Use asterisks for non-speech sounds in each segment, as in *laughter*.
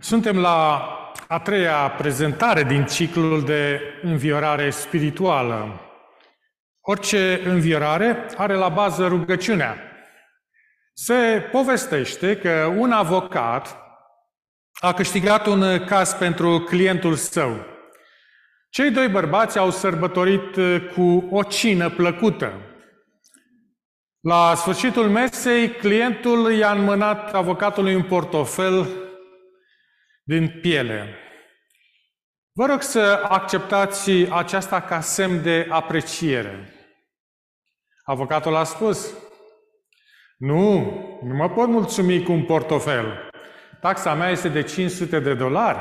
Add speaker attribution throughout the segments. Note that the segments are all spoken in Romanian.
Speaker 1: Suntem la a treia prezentare din ciclul de înviorare spirituală. Orice înviorare are la bază rugăciunea. Se povestește că un avocat a câștigat un caz pentru clientul său. Cei doi bărbați au sărbătorit cu o cină plăcută. La sfârșitul mesei, clientul i-a înmânat avocatului un portofel din piele. Vă rog să acceptați aceasta ca semn de apreciere. Avocatul a spus, nu, nu mă pot mulțumi cu un portofel. Taxa mea este de 500 de dolari.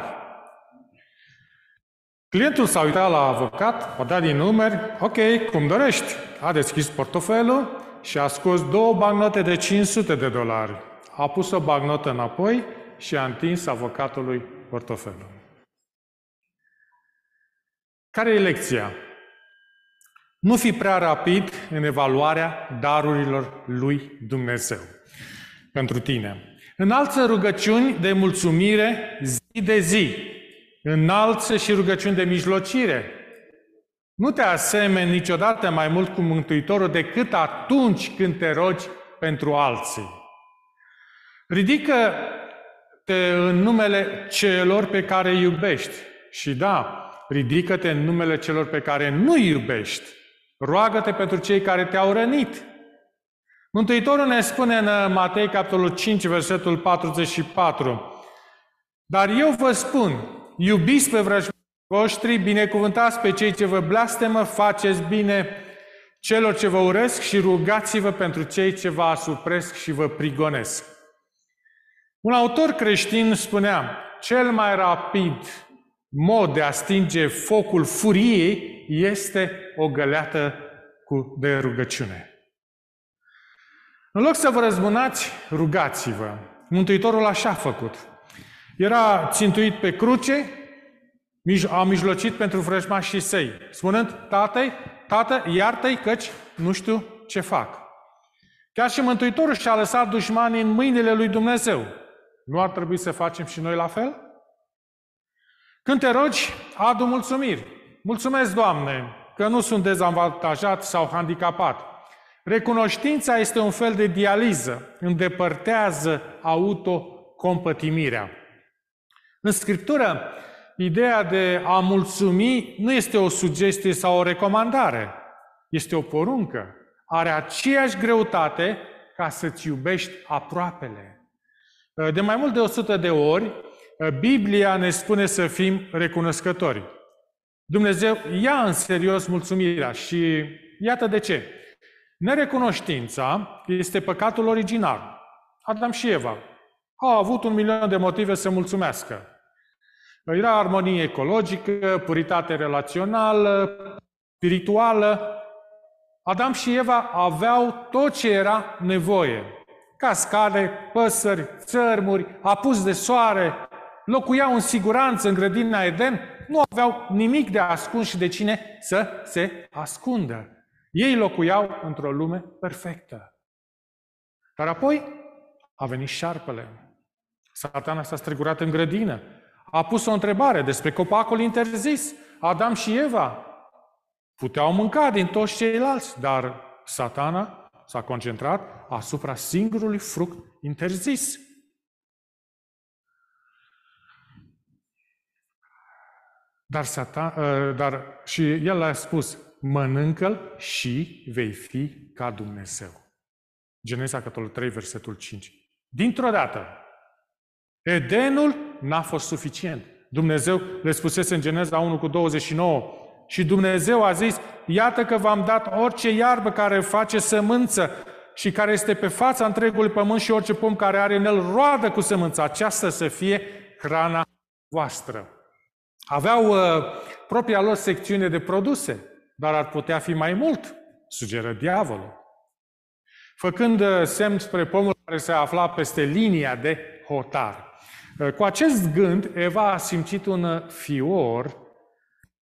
Speaker 1: Clientul s-a uitat la avocat, a dat din numeri, ok, cum dorești. A deschis portofelul și a scos două bagnote de 500 de dolari. A pus o bagnotă înapoi și a întins avocatului portofelul. Care e lecția? Nu fi prea rapid în evaluarea darurilor lui Dumnezeu pentru tine. Înalță rugăciuni de mulțumire zi de zi. Înalță și rugăciuni de mijlocire. Nu te asemeni niciodată mai mult cu Mântuitorul decât atunci când te rogi pentru alții. Ridică-te în numele celor pe care îi iubești. Și da, ridică-te în numele celor pe care nu îi iubești. Roagă-te pentru cei care te-au rănit. Mântuitorul ne spune în Matei, capitolul 5, versetul 44, Dar eu vă spun, iubiți pe vrăjmașii voștri, binecuvântați pe cei ce vă blestemă, faceți bine celor ce vă urăsc și rugați-vă pentru cei ce vă asupresc și vă prigonesc. Un autor creștin spunea, cel mai rapid mod de a stinge focul furiei este o găleată cu de rugăciune. În loc să vă răzbunați, rugați-vă. Mântuitorul așa a făcut. Era țintuit pe cruce, a mijlocit pentru vrăjmașii săi, spunând, Tatăi, Tată, iartă-i căci nu știu ce fac. Chiar și Mântuitorul și-a lăsat dușmanii în mâinile lui Dumnezeu. Nu ar trebui să facem și noi la fel? Când te rogi, adu mulțumiri. Mulțumesc, Doamne, că nu sunt dezavantajat sau handicapat. Recunoștința este un fel de dializă, îndepărtează autocompătimirea. În Scriptură, ideea de a mulțumi nu este o sugestie sau o recomandare, este o poruncă. Are aceeași greutate ca să-ți iubești aproapele. De mai mult de 100 de ori, Biblia ne spune să fim recunoscători. Dumnezeu ia în serios mulțumirea și iată de ce. Nerecunoștința este păcatul original. Adam și Eva au avut un milion de motive să mulțumească. Era armonie ecologică, puritate relațională, spirituală. Adam și Eva aveau tot ce era nevoie. Cascade, păsări, țărmuri, apus de soare, locuiau în siguranță în grădina Eden, nu aveau nimic de ascuns și de cine să se ascundă. Ei locuiau într-o lume perfectă. Dar apoi a venit șarpele. Satana s-a stregurat în grădină. A pus o întrebare despre copacul interzis. Adam și Eva puteau mânca din toți ceilalți, dar satana s-a concentrat asupra singurului fruct interzis. Dar, satan, ă, dar și el a spus, mănâncă-l și vei fi ca Dumnezeu. Geneza, capitolul 3, versetul 5. Dintr-o dată, Edenul n-a fost suficient. Dumnezeu le spusese în Geneza 1 cu 29 și Dumnezeu a zis, iată că v-am dat orice iarbă care face sămânță și care este pe fața întregului pământ și orice pom care are în el roadă cu sămânță, aceasta să fie hrana voastră. Aveau uh, propria lor secțiune de produse, dar ar putea fi mai mult, sugeră diavolul. Făcând uh, semn spre pomul care se afla peste linia de hotar. Uh, cu acest gând, Eva a simțit un uh, fior uh,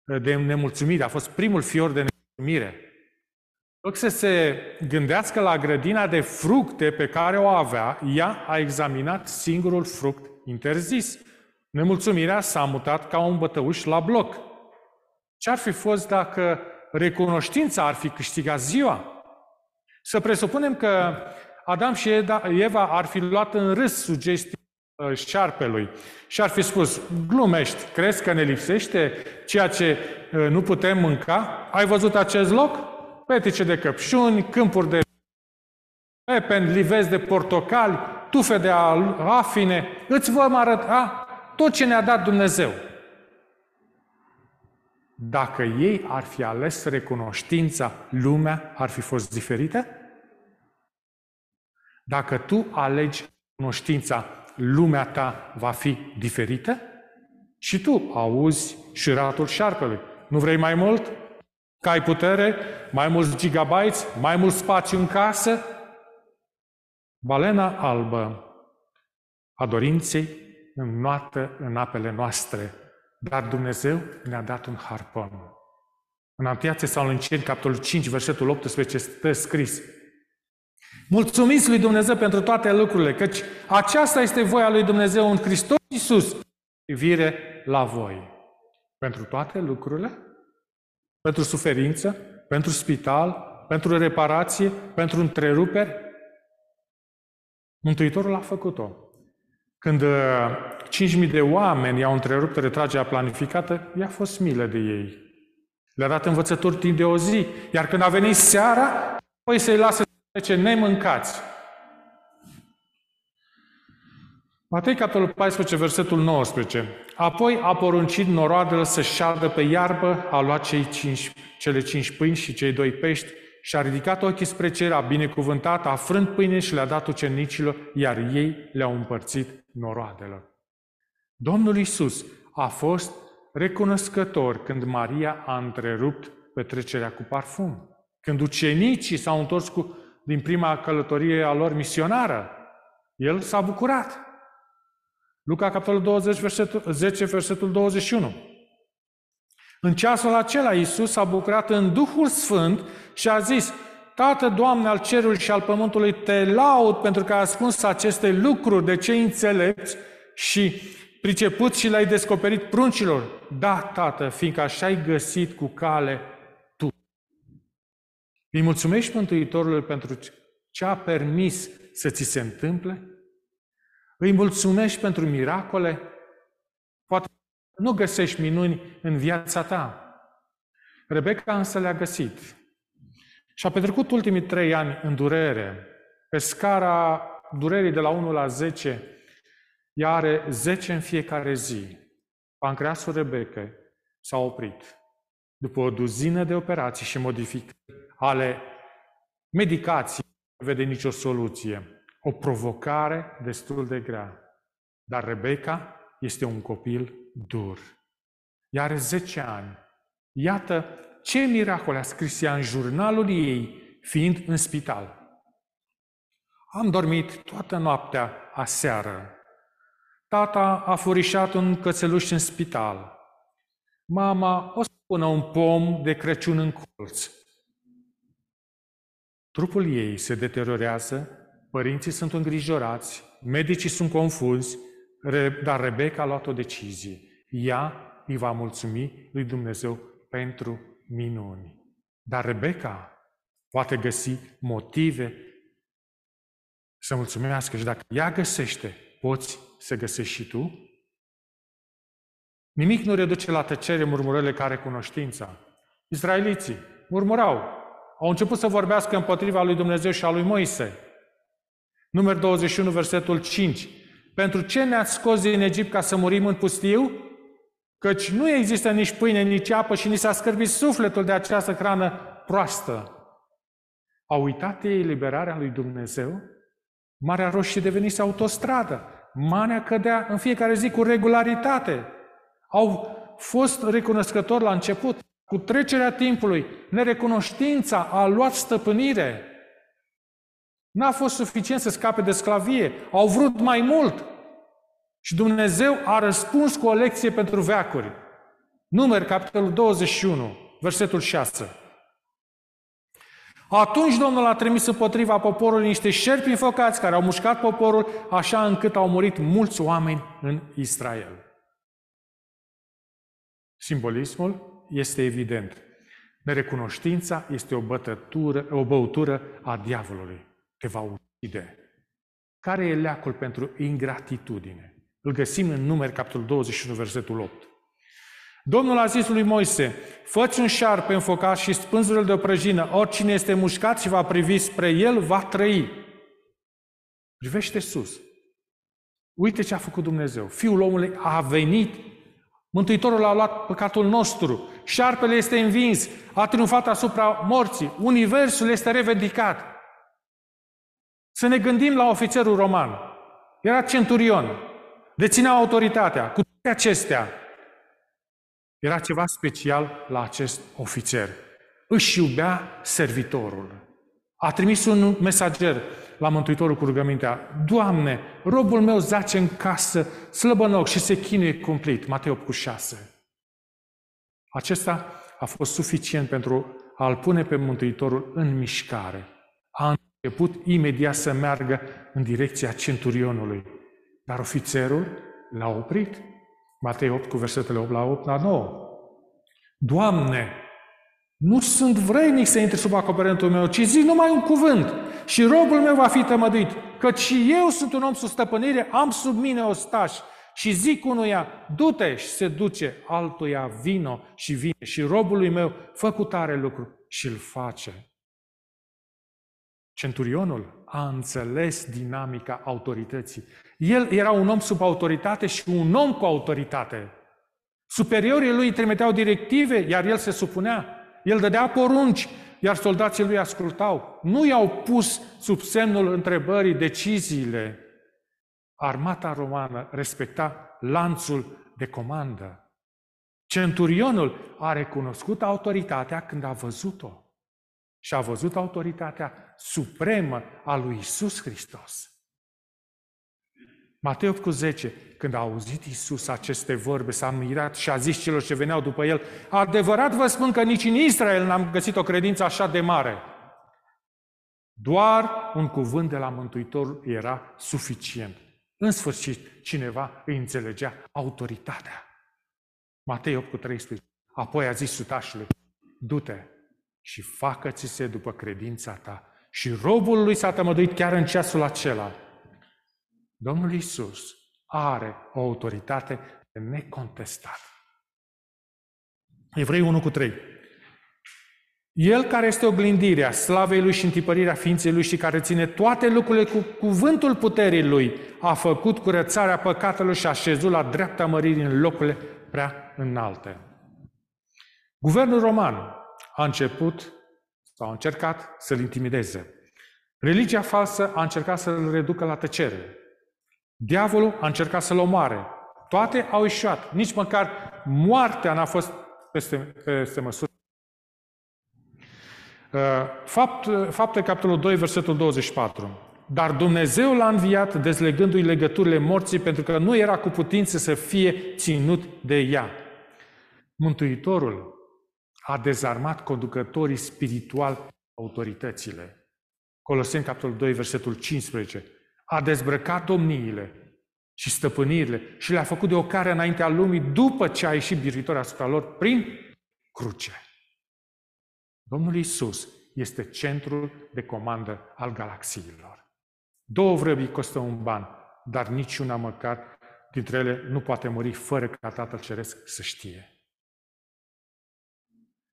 Speaker 1: de nemulțumire. A fost primul fior de nemulțumire. În loc să se gândească la grădina de fructe pe care o avea, ea a examinat singurul fruct interzis. Nemulțumirea s-a mutat ca un bătăuș la bloc. Ce ar fi fost dacă recunoștința ar fi câștigat ziua? Să presupunem că Adam și Eva ar fi luat în râs sugestii uh, șarpelui și ar fi spus, glumești, crezi că ne lipsește ceea ce uh, nu putem mânca? Ai văzut acest loc? Petice de căpșuni, câmpuri de pepen, livezi de portocali, tufe de afine, îți vom arăta tot ce ne-a dat Dumnezeu. Dacă ei ar fi ales recunoștința, lumea ar fi fost diferită? Dacă tu alegi cunoștința, lumea ta va fi diferită? Și tu auzi șiratul șarpelui. Nu vrei mai mult? Că ai putere? Mai mulți gigabytes? Mai mult spațiu în casă? Balena albă a dorinței înnoată în apele noastre, dar Dumnezeu ne-a dat un harpon. În 1 Tesaloniceni, capitolul 5, versetul 18, stă scris Mulțumiți lui Dumnezeu pentru toate lucrurile, căci aceasta este voia lui Dumnezeu în Hristos Iisus, privire la voi. Pentru toate lucrurile? Pentru suferință? Pentru spital? Pentru reparație? Pentru întreruperi? Mântuitorul a făcut-o. Când 5.000 uh, de oameni i-au întrerupt retragerea planificată, i-a fost milă de ei. Le-a dat învățături timp de o zi, iar când a venit seara, apoi să-i lasă să plece nemâncați. Matei, capitolul 14, versetul 19. Apoi a poruncit noroadele să șadă pe iarbă, a luat cei cinci, cele cinci pâini și cei doi pești și a ridicat ochii spre cer, a binecuvântat, a frânt pâine și le-a dat ucenicilor, iar ei le-au împărțit noroadelor. Domnul Isus a fost recunoscător când Maria a întrerupt petrecerea cu parfum. Când ucenicii s-au întors cu, din prima călătorie a lor misionară, el s-a bucurat. Luca, capitolul 20, versetul, 10, versetul 21. În ceasul acela, Iisus s-a bucurat în Duhul Sfânt și a zis, Tată, Doamne al cerului și al pământului, te laud pentru că ai spus aceste lucruri de cei înțelepți și priceput și le-ai descoperit pruncilor. Da, Tată, fiindcă așa ai găsit cu cale Tu. Îi mulțumești Mântuitorului pentru ce a permis să ți se întâmple? Îi mulțumești pentru miracole? Poate nu găsești minuni în viața ta. Rebecca însă le-a găsit. Și a petrecut ultimii trei ani în durere. Pe scara durerii de la 1 la 10, ea are 10 în fiecare zi. Pancreasul Rebecca s-a oprit. După o duzină de operații și modificări ale medicației, nu vede nicio soluție. O provocare destul de grea. Dar Rebecca este un copil dur. Ea are 10 ani. Iată ce miracole a scris ea în jurnalul ei, fiind în spital. Am dormit toată noaptea aseară. Tata a furișat un cățeluș în spital. Mama o să pună un pom de Crăciun în colț. Trupul ei se deteriorează, părinții sunt îngrijorați, medicii sunt confuzi, dar Rebecca a luat o decizie. Ea îi va mulțumi lui Dumnezeu pentru minuni. Dar Rebecca poate găsi motive să mulțumească și dacă ea găsește, poți să găsești și tu? Nimic nu reduce la tăcere murmurările care cunoștința. Israeliții murmurau, au început să vorbească împotriva lui Dumnezeu și a lui Moise. Număr 21, versetul 5. Pentru ce ne-ați scos din Egipt ca să murim în pustiu? Căci nu există nici pâine, nici apă și ni s-a scârbit sufletul de această hrană proastă. Au uitat ei liberarea lui Dumnezeu? Marea Roșie devenise autostradă. Marea cădea în fiecare zi cu regularitate. Au fost recunoscători la început. Cu trecerea timpului, nerecunoștința a luat stăpânire. N-a fost suficient să scape de sclavie. Au vrut mai mult. Și Dumnezeu a răspuns cu o lecție pentru veacuri. Numeri, capitolul 21, versetul 6. Atunci Domnul a trimis împotriva poporului niște șerpi înfocați care au mușcat poporul așa încât au murit mulți oameni în Israel. Simbolismul este evident. Nerecunoștința este o, bătătură, o băutură a diavolului. Te va ucide. Care e leacul pentru ingratitudine? Îl găsim în numeri, capitolul 21, versetul 8. Domnul a zis lui Moise, fă un șarpe înfocat și spânzurul de o prăjină, oricine este mușcat și va privi spre el, va trăi. Privește sus. Uite ce a făcut Dumnezeu. Fiul omului a venit, Mântuitorul a luat păcatul nostru, șarpele este învins, a triumfat asupra morții, universul este revendicat. Să ne gândim la ofițerul roman. Era centurion, deținea autoritatea. Cu toate acestea, era ceva special la acest ofițer. Își iubea servitorul. A trimis un mesager la Mântuitorul cu rugămintea, Doamne, robul meu zace în casă, slăbănoc și se chinuie cumplit. Matei 8 cu 6. Acesta a fost suficient pentru a-l pune pe Mântuitorul în mișcare. A început imediat să meargă în direcția centurionului. Dar ofițerul l-a oprit. Matei 8 cu versetele 8 la 8 la 9. Doamne, nu sunt vrednic să intri sub acoperentul meu, ci zic numai un cuvânt și robul meu va fi tămăduit. Căci și eu sunt un om sub stăpânire, am sub mine ostași și zic unuia, du-te și se duce, altuia, vino și vine și robului meu, fă cu tare lucru și îl face. Centurionul a înțeles dinamica autorității. El era un om sub autoritate și un om cu autoritate. Superiorii lui trimiteau directive, iar el se supunea. El dădea porunci, iar soldații lui ascultau. Nu i-au pus sub semnul întrebării deciziile. Armata romană respecta lanțul de comandă. Centurionul a recunoscut autoritatea când a văzut-o. Și a văzut autoritatea supremă a lui Isus Hristos. Matei 8 cu 10, când a auzit Isus aceste vorbe, s-a mirat și a zis celor ce veneau după el, adevărat vă spun că nici în Israel n-am găsit o credință așa de mare. Doar un cuvânt de la Mântuitor era suficient. În sfârșit, cineva îi înțelegea autoritatea. Matei 8 cu 13. Apoi a zis sutașului, du-te și facă-ți se după credința ta. Și robul lui s-a tămăduit chiar în ceasul acela. Domnul Isus are o autoritate necontestată. Evrei 1 cu 3. El care este oglindirea slavei Lui și întipărirea ființei Lui și care ține toate lucrurile cu cuvântul puterii Lui, a făcut curățarea păcatelor și a șezut la dreapta măririi în locurile prea înalte. Guvernul roman a început sau a încercat să-l intimideze. Religia falsă a încercat să-l reducă la tăcere. Diavolul a încercat să-l omoare. Toate au ieșuat. Nici măcar moartea n-a fost peste, peste măsură. Uh, fapt, fapte, capitolul 2, versetul 24. Dar Dumnezeu l-a înviat dezlegându-i legăturile morții pentru că nu era cu putință să fie ținut de ea. Mântuitorul a dezarmat conducătorii spiritual autoritățile. Coloseni, capitolul 2, versetul 15 a dezbrăcat domniile și stăpânirile și le-a făcut de o care înaintea lumii după ce a ieșit biruitor asupra lor prin cruce. Domnul Isus este centrul de comandă al galaxiilor. Două vrăbii costă un ban, dar niciuna măcar dintre ele nu poate muri fără ca Tatăl Ceresc să știe.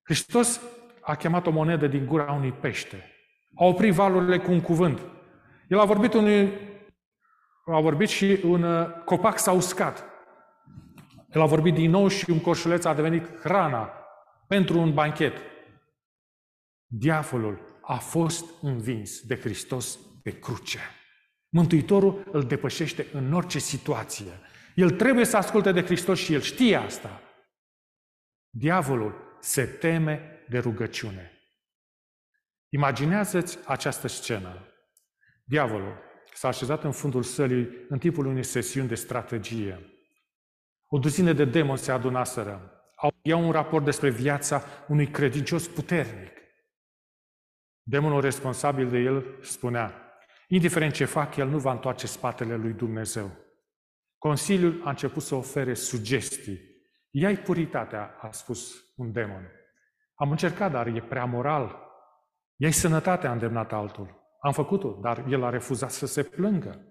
Speaker 1: Hristos a chemat o monedă din gura unui pește. A oprit valurile cu un cuvânt. El a vorbit, unui, a vorbit și un uh, copac s-a uscat. El a vorbit din nou și un corșuleț a devenit hrana pentru un banchet. Diavolul a fost învins de Hristos pe cruce. Mântuitorul îl depășește în orice situație. El trebuie să asculte de Hristos și el știe asta. Diavolul se teme de rugăciune. Imaginează-ți această scenă. Diavolul s-a așezat în fundul sălii în timpul unei sesiuni de strategie. O duzină de demoni se adunaseră. Au iau un raport despre viața unui credincios puternic. Demonul responsabil de el spunea, indiferent ce fac, el nu va întoarce spatele lui Dumnezeu. Consiliul a început să ofere sugestii. Ia-i puritatea, a spus un demon. Am încercat, dar e prea moral. Ia-i sănătatea, a îndemnat altul. Am făcut-o, dar el a refuzat să se plângă.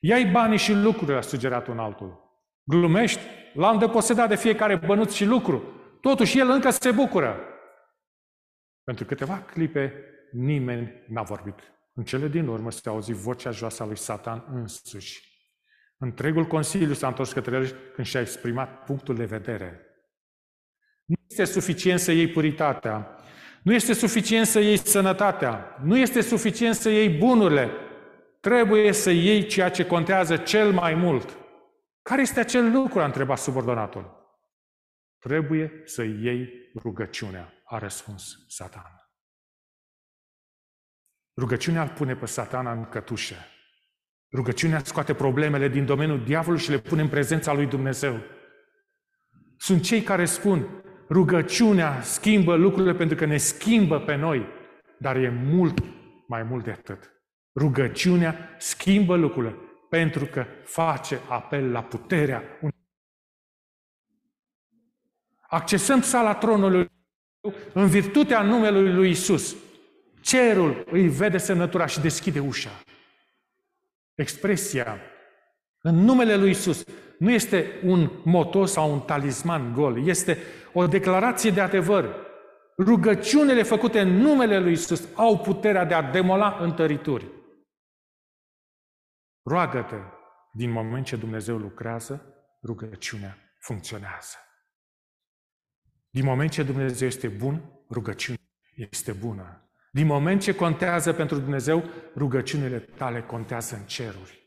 Speaker 1: Ia-i banii și lucrurile, a sugerat un altul. Glumești? L-am deposedat de fiecare bănuț și lucru. Totuși, el încă se bucură. Pentru câteva clipe, nimeni n-a vorbit. În cele din urmă se auzi vocea joasă a lui Satan însuși. Întregul Consiliu s-a întors către el când și-a exprimat punctul de vedere. Nu este suficient să iei puritatea, nu este suficient să iei sănătatea, nu este suficient să iei bunurile, trebuie să iei ceea ce contează cel mai mult. Care este acel lucru? a întrebat subordonatul. Trebuie să iei rugăciunea, a răspuns Satan. Rugăciunea îl pune pe satana în cătușă. Rugăciunea scoate problemele din domeniul diavolului și le pune în prezența lui Dumnezeu. Sunt cei care spun, rugăciunea schimbă lucrurile pentru că ne schimbă pe noi, dar e mult mai mult de atât. Rugăciunea schimbă lucrurile pentru că face apel la puterea. Accesăm sala tronului în virtutea numelui lui Isus. Cerul îi vede semnătura și deschide ușa. Expresia în numele lui Isus nu este un moto sau un talisman gol, este o declarație de adevăr. Rugăciunile făcute în numele lui Isus au puterea de a demola întărituri. Roagă-te din moment ce Dumnezeu lucrează, rugăciunea funcționează. Din moment ce Dumnezeu este bun, rugăciunea este bună. Din moment ce contează pentru Dumnezeu, rugăciunile tale contează în ceruri.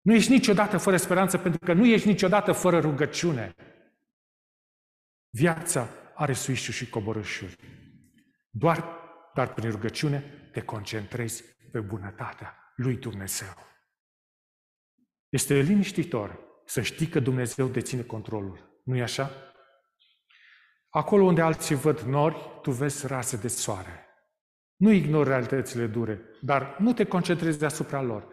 Speaker 1: Nu ești niciodată fără speranță pentru că nu ești niciodată fără rugăciune. Viața are suișuri și coborâșuri. Doar, dar prin rugăciune te concentrezi pe bunătatea lui Dumnezeu. Este liniștitor să știi că Dumnezeu deține controlul. Nu-i așa? Acolo unde alții văd nori, tu vezi rase de soare. Nu ignori realitățile dure, dar nu te concentrezi deasupra lor.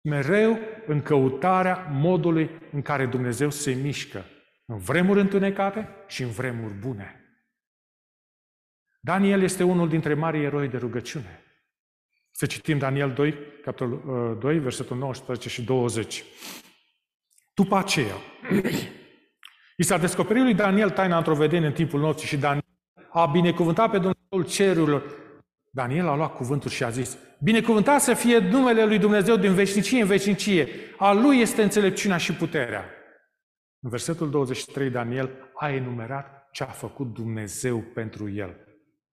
Speaker 1: Mereu în căutarea modului în care Dumnezeu se mișcă, în vremuri întunecate și în vremuri bune. Daniel este unul dintre marii eroi de rugăciune. Să citim Daniel 2, capitolul 2, uh, versetul 19 și 20. După aceea, *clears throat* i s-a descoperit lui Daniel taina într-o vedenie în timpul nopții și Daniel a binecuvântat pe Dumnezeul cerurilor Daniel a luat cuvântul și a zis, Binecuvântat să fie numele lui Dumnezeu din veșnicie în veșnicie. A lui este înțelepciunea și puterea. În versetul 23, Daniel a enumerat ce a făcut Dumnezeu pentru el.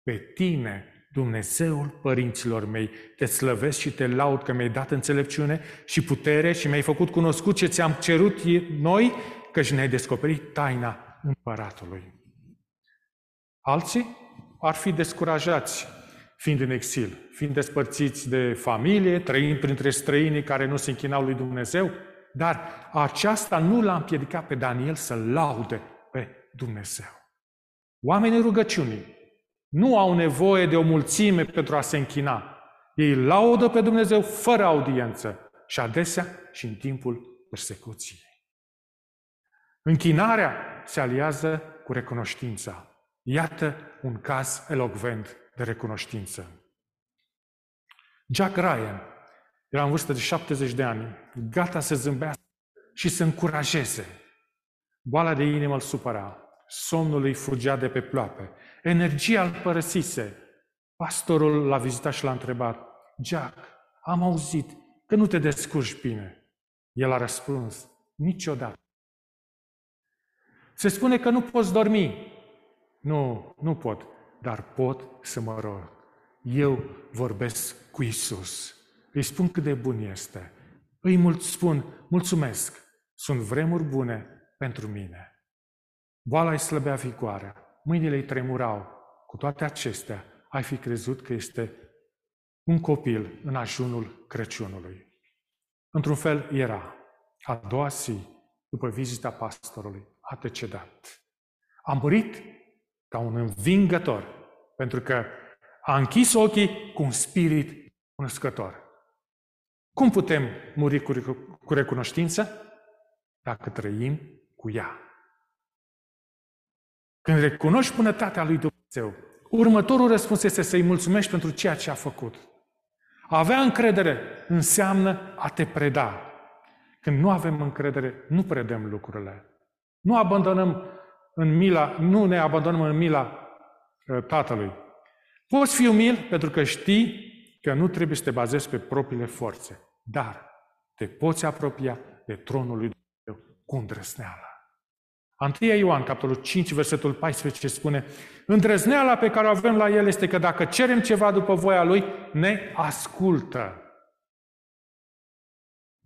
Speaker 1: Pe tine, Dumnezeul părinților mei, te slăvesc și te laud că mi-ai dat înțelepciune și putere și mi-ai făcut cunoscut ce ți-am cerut noi, căci ne-ai descoperit taina împăratului. Alții ar fi descurajați fiind în exil, fiind despărțiți de familie, trăind printre străinii care nu se închinau lui Dumnezeu, dar aceasta nu l-a împiedicat pe Daniel să laude pe Dumnezeu. Oamenii rugăciunii nu au nevoie de o mulțime pentru a se închina. Ei laudă pe Dumnezeu fără audiență și adesea și în timpul persecuției. Închinarea se aliază cu recunoștința. Iată un caz elocvent de recunoștință. Jack Ryan era în vârstă de 70 de ani, gata să zâmbească și să încurajeze. Boala de inimă îl supăra, somnul îi fugea de pe ploape, energia îl părăsise. Pastorul l-a vizitat și l-a întrebat, Jack, am auzit că nu te descurci bine. El a răspuns, niciodată. Se spune că nu poți dormi. Nu, nu pot dar pot să mă rog. Eu vorbesc cu Isus. Îi spun cât de bun este. Îi mult spun, mulțumesc, sunt vremuri bune pentru mine. Boala îi slăbea vigoarea, mâinile îi tremurau. Cu toate acestea, ai fi crezut că este un copil în ajunul Crăciunului. Într-un fel era. A doua zi, după vizita pastorului, a decedat. A murit ca un învingător, pentru că a închis ochii cu un spirit cunoscător. Cum putem muri cu, cu recunoștință? Dacă trăim cu ea. Când recunoști bunătatea lui Dumnezeu, următorul răspuns este să-i mulțumești pentru ceea ce a făcut. A avea încredere înseamnă a te preda. Când nu avem încredere, nu predăm lucrurile. Nu abandonăm în mila, nu ne abandonăm în mila uh, Tatălui. Poți fi umil pentru că știi că nu trebuie să te bazezi pe propriile forțe, dar te poți apropia de tronul lui Dumnezeu cu îndrăzneală. 1 Ioan, capitolul 5, versetul 14 spune Îndrăzneala pe care o avem la El este că dacă cerem ceva după voia Lui, ne ascultă.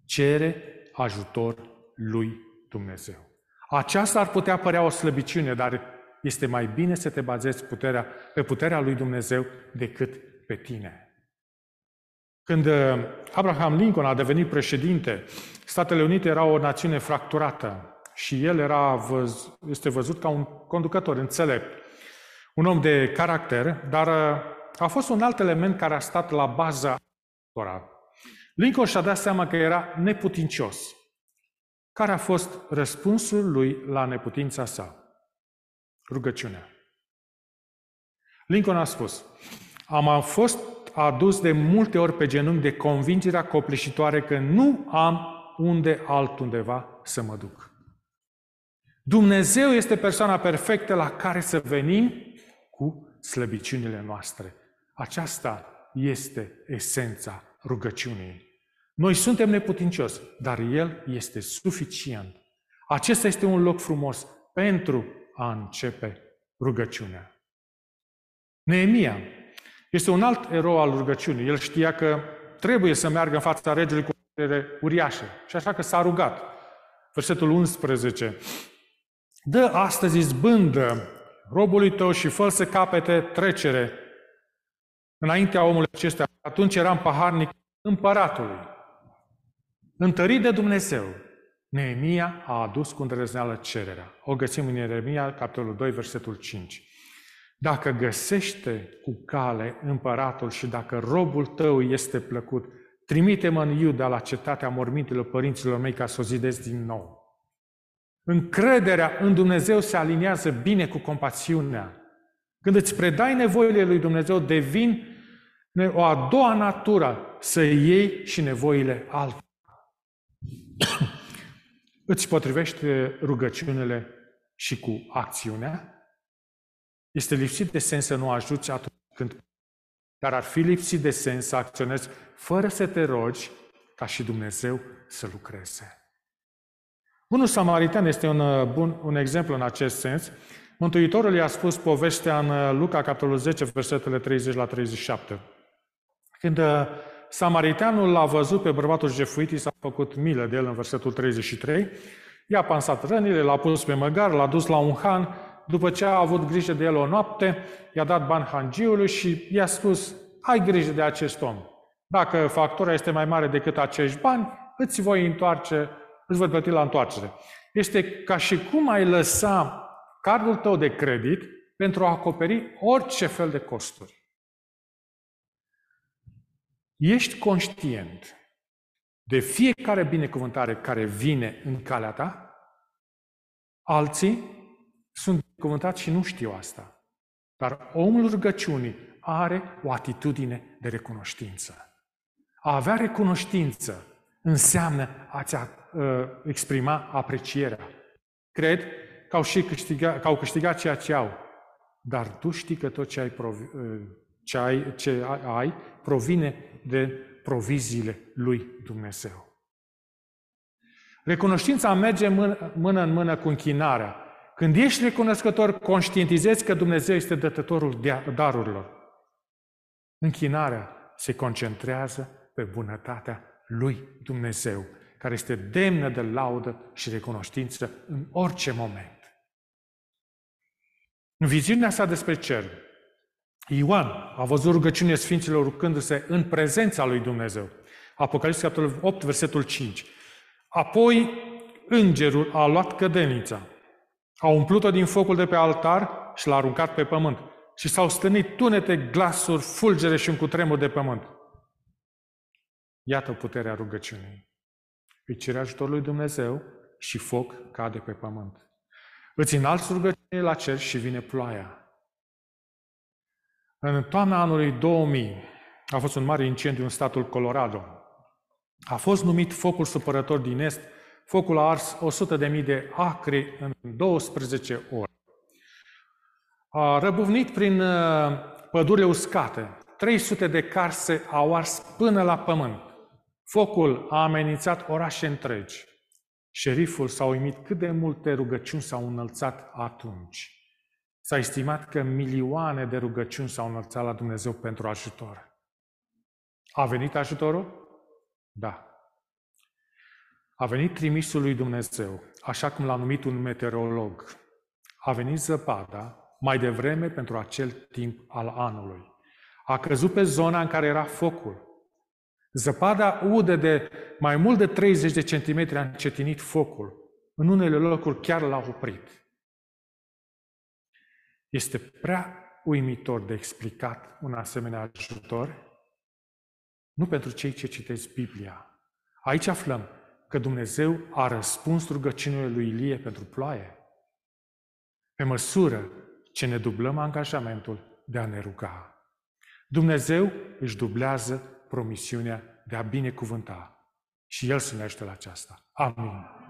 Speaker 1: Cere ajutor lui Dumnezeu. Aceasta ar putea părea o slăbiciune, dar este mai bine să te bazezi puterea, pe puterea lui Dumnezeu decât pe tine. Când uh, Abraham Lincoln a devenit președinte, Statele Unite era o națiune fracturată și el era văz, este văzut ca un conducător înțelept, un om de caracter, dar uh, a fost un alt element care a stat la baza Lincoln și-a dat seama că era neputincios. Care a fost răspunsul lui la neputința sa? Rugăciunea. Lincoln a spus, am fost adus de multe ori pe genunchi de convingerea copleșitoare că nu am unde altundeva să mă duc. Dumnezeu este persoana perfectă la care să venim cu slăbiciunile noastre. Aceasta este esența rugăciunii. Noi suntem neputincioși, dar El este suficient. Acesta este un loc frumos pentru a începe rugăciunea. Neemia este un alt erou al rugăciunii. El știa că trebuie să meargă în fața regelui cu putere uriașă. Și așa că s-a rugat. Versetul 11. Dă astăzi izbândă robului tău și fă să capete trecere înaintea omului acesta. Atunci eram paharnic împăratului. Întărit de Dumnezeu, Neemia a adus cu îndrăzneală cererea. O găsim în Ieremia, capitolul 2, versetul 5. Dacă găsește cu cale împăratul și dacă robul tău este plăcut, trimite-mă în Iuda la cetatea mormintelor părinților mei ca să o zidesc din nou. Încrederea în Dumnezeu se aliniază bine cu compasiunea. Când îți predai nevoile lui Dumnezeu, devin o a doua natură să iei și nevoile altora. *coughs* îți potrivește rugăciunile și cu acțiunea? Este lipsit de sens să nu ajuți atunci când... Dar ar fi lipsit de sens să acționezi fără să te rogi ca și Dumnezeu să lucreze. Bunul Samaritan este un, uh, bun, un exemplu în acest sens. Mântuitorul i-a spus povestea în uh, Luca, capitolul 10, versetele 30 la 37. Când uh, Samariteanul l-a văzut pe bărbatul jefuit, i s-a făcut milă de el în versetul 33, i-a pansat rănile, l-a pus pe măgar, l-a dus la un han după ce a avut grijă de el o noapte, i-a dat bani hangiului și i-a spus, ai grijă de acest om. Dacă factura este mai mare decât acești bani, îți voi întoarce, îți voi plăti la întoarcere. Este ca și cum ai lăsa cardul tău de credit pentru a acoperi orice fel de costuri. Ești conștient de fiecare binecuvântare care vine în calea ta? Alții sunt cuvântat și nu știu asta. Dar omul rugăciunii are o atitudine de recunoștință. A avea recunoștință înseamnă a-ți uh, exprima aprecierea. Cred că au, și câștigat, că au câștigat ceea ce au, dar tu știi că tot ce ai, provi, uh, ce ai, ce ai provine de proviziile lui Dumnezeu. Recunoștința merge mână, mână în mână cu închinarea. Când ești recunoscător, conștientizezi că Dumnezeu este dătătorul darurilor. Închinarea se concentrează pe bunătatea lui Dumnezeu, care este demnă de laudă și recunoștință în orice moment. În viziunea sa despre cer, Ioan a văzut rugăciunea Sfinților rucându-se în prezența lui Dumnezeu. Apocalipsa, capitolul 8, versetul 5. Apoi, îngerul a luat cădenița a umplut-o din focul de pe altar și l-a aruncat pe pământ. Și s-au stănit tunete, glasuri, fulgere și un cutremur de pământ. Iată puterea rugăciunii. Îi cere ajutorul lui Dumnezeu și foc cade pe pământ. Îți înalți rugăciune la cer și vine ploaia. În toamna anului 2000 a fost un mare incendiu în statul Colorado. A fost numit focul supărător din Est. Focul a ars 100.000 de acre în 12 ore. A răbuvnit prin uh, pădurile uscate. 300 de carse au ars până la pământ. Focul a amenințat orașe întregi. Șeriful s-a uimit cât de multe rugăciuni s-au înălțat atunci. S-a estimat că milioane de rugăciuni s-au înălțat la Dumnezeu pentru ajutor. A venit ajutorul? Da. A venit trimisul lui Dumnezeu, așa cum l-a numit un meteorolog. A venit zăpada mai devreme pentru acel timp al anului. A căzut pe zona în care era focul. Zăpada udă de mai mult de 30 de centimetri a încetinit focul. În unele locuri chiar l-a oprit. Este prea uimitor de explicat un asemenea ajutor? Nu pentru cei ce citesc Biblia. Aici aflăm că Dumnezeu a răspuns rugăciunile lui Ilie pentru ploaie. Pe măsură ce ne dublăm angajamentul de a ne ruga. Dumnezeu își dublează promisiunea de a binecuvânta. Și El să ne ajute la aceasta. Amin.